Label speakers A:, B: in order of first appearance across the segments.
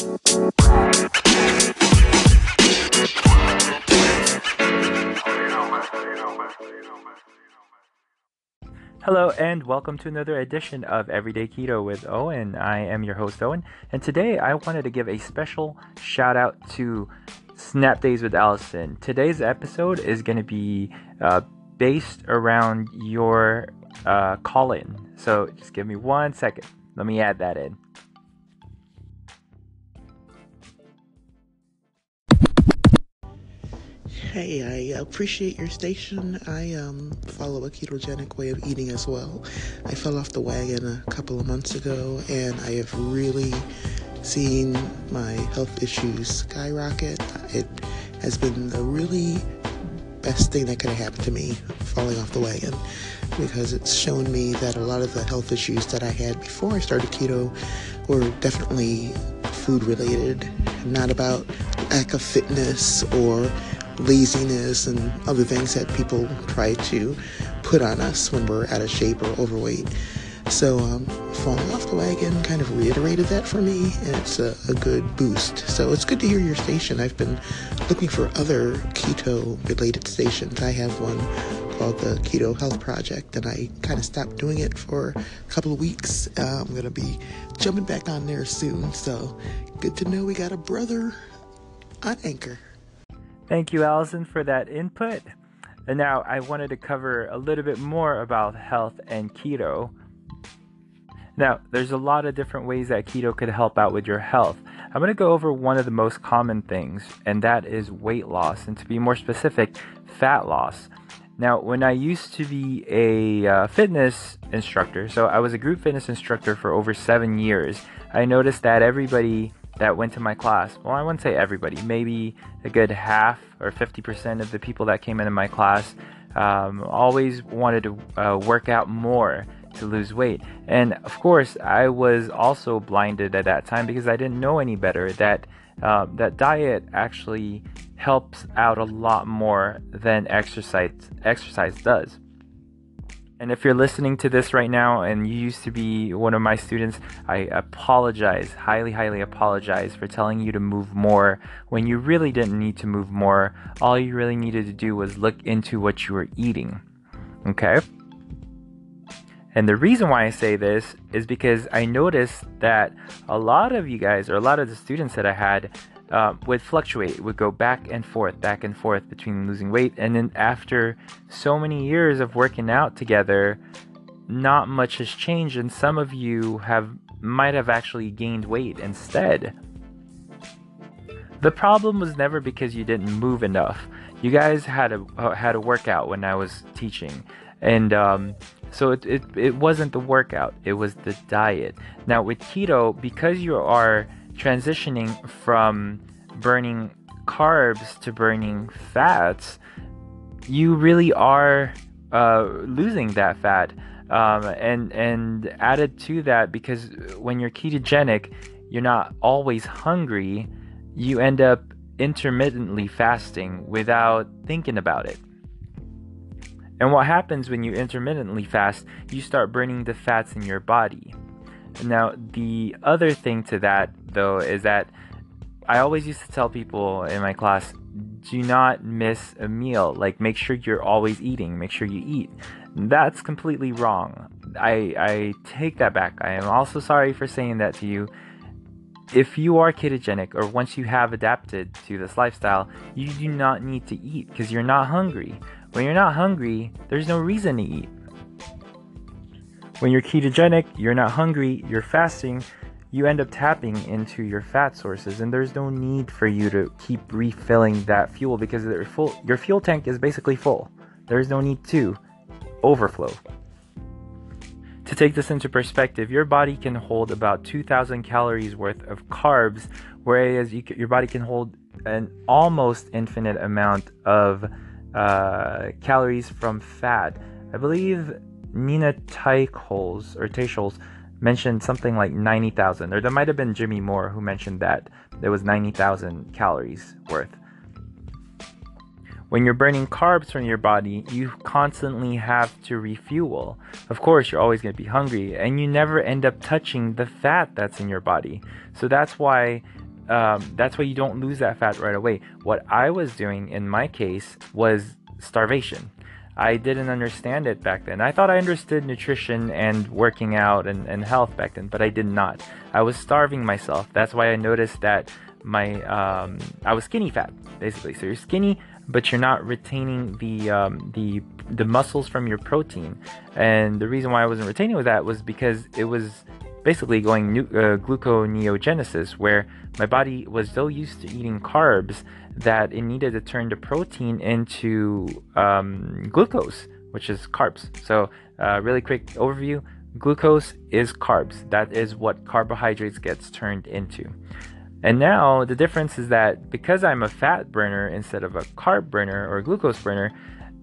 A: Hello, and welcome to another edition of Everyday Keto with Owen. I am your host, Owen, and today I wanted to give a special shout out to Snap Days with Allison. Today's episode is going to be uh, based around your uh, call in. So just give me one second. Let me add that in.
B: Hey, I appreciate your station. I um, follow a ketogenic way of eating as well. I fell off the wagon a couple of months ago, and I have really seen my health issues skyrocket. It has been the really best thing that could have happened to me falling off the wagon because it's shown me that a lot of the health issues that I had before I started keto were definitely food related, not about lack of fitness or laziness and other things that people try to put on us when we're out of shape or overweight. So, um, falling off the wagon kind of reiterated that for me, and it's a, a, good boost. So, it's good to hear your station. I've been looking for other keto related stations. I have one called the Keto Health Project, and I kind of stopped doing it for a couple of weeks. Uh, I'm going to be jumping back on there soon. So, good to know we got a brother on Anchor.
A: Thank you, Allison, for that input. And now I wanted to cover a little bit more about health and keto. Now, there's a lot of different ways that keto could help out with your health. I'm going to go over one of the most common things, and that is weight loss, and to be more specific, fat loss. Now, when I used to be a uh, fitness instructor, so I was a group fitness instructor for over seven years, I noticed that everybody that went to my class. Well, I wouldn't say everybody, maybe a good half or 50% of the people that came into my class um, always wanted to uh, work out more to lose weight. And of course, I was also blinded at that time because I didn't know any better that uh, that diet actually helps out a lot more than exercise exercise does. And if you're listening to this right now and you used to be one of my students, I apologize, highly, highly apologize for telling you to move more when you really didn't need to move more. All you really needed to do was look into what you were eating. Okay? And the reason why I say this is because I noticed that a lot of you guys, or a lot of the students that I had, uh, would fluctuate, would go back and forth, back and forth between losing weight. And then after so many years of working out together, not much has changed, and some of you have might have actually gained weight instead. The problem was never because you didn't move enough. You guys had a uh, had a workout when I was teaching, and um, so it, it it wasn't the workout; it was the diet. Now with keto, because you are transitioning from burning carbs to burning fats, you really are uh, losing that fat. Um, and and added to that, because when you're ketogenic, you're not always hungry. You end up intermittently fasting without thinking about it. And what happens when you intermittently fast? You start burning the fats in your body. Now, the other thing to that, though, is that I always used to tell people in my class do not miss a meal. Like, make sure you're always eating, make sure you eat. That's completely wrong. I, I take that back. I am also sorry for saying that to you. If you are ketogenic or once you have adapted to this lifestyle, you do not need to eat because you're not hungry. When you're not hungry, there's no reason to eat. When you're ketogenic, you're not hungry, you're fasting, you end up tapping into your fat sources, and there's no need for you to keep refilling that fuel because your fuel tank is basically full. There's no need to overflow. To take this into perspective, your body can hold about 2,000 calories worth of carbs, whereas you, your body can hold an almost infinite amount of uh, calories from fat. I believe Nina Teicholz or Teicholz mentioned something like 90,000, or there might have been Jimmy Moore who mentioned that there was 90,000 calories worth. When you're burning carbs from your body, you constantly have to refuel. Of course, you're always going to be hungry, and you never end up touching the fat that's in your body. So that's why um, that's why you don't lose that fat right away. What I was doing in my case was starvation. I didn't understand it back then. I thought I understood nutrition and working out and, and health back then, but I did not. I was starving myself. That's why I noticed that my um, I was skinny fat basically. So you're skinny, but you're not retaining the um, the the muscles from your protein. And the reason why I wasn't retaining with that was because it was basically going nu- uh, gluconeogenesis, where my body was so used to eating carbs that it needed to turn the protein into um, glucose, which is carbs. So, uh, really quick overview glucose is carbs. That is what carbohydrates gets turned into. And now the difference is that because I'm a fat burner instead of a carb burner or a glucose burner,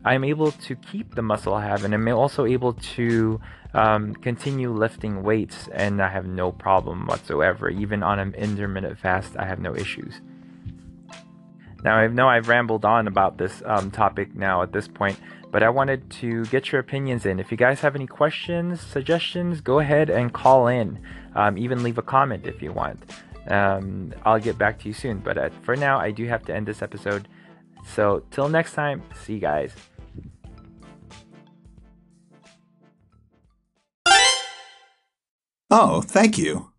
A: I'm able to keep the muscle I have, and I'm also able to um, continue lifting weights, and I have no problem whatsoever. Even on an intermittent fast, I have no issues. Now, I know I've rambled on about this um, topic now at this point, but I wanted to get your opinions in. If you guys have any questions, suggestions, go ahead and call in. Um, even leave a comment if you want. Um, I'll get back to you soon. But uh, for now, I do have to end this episode. So, till next time, see you guys.
C: Oh, thank you.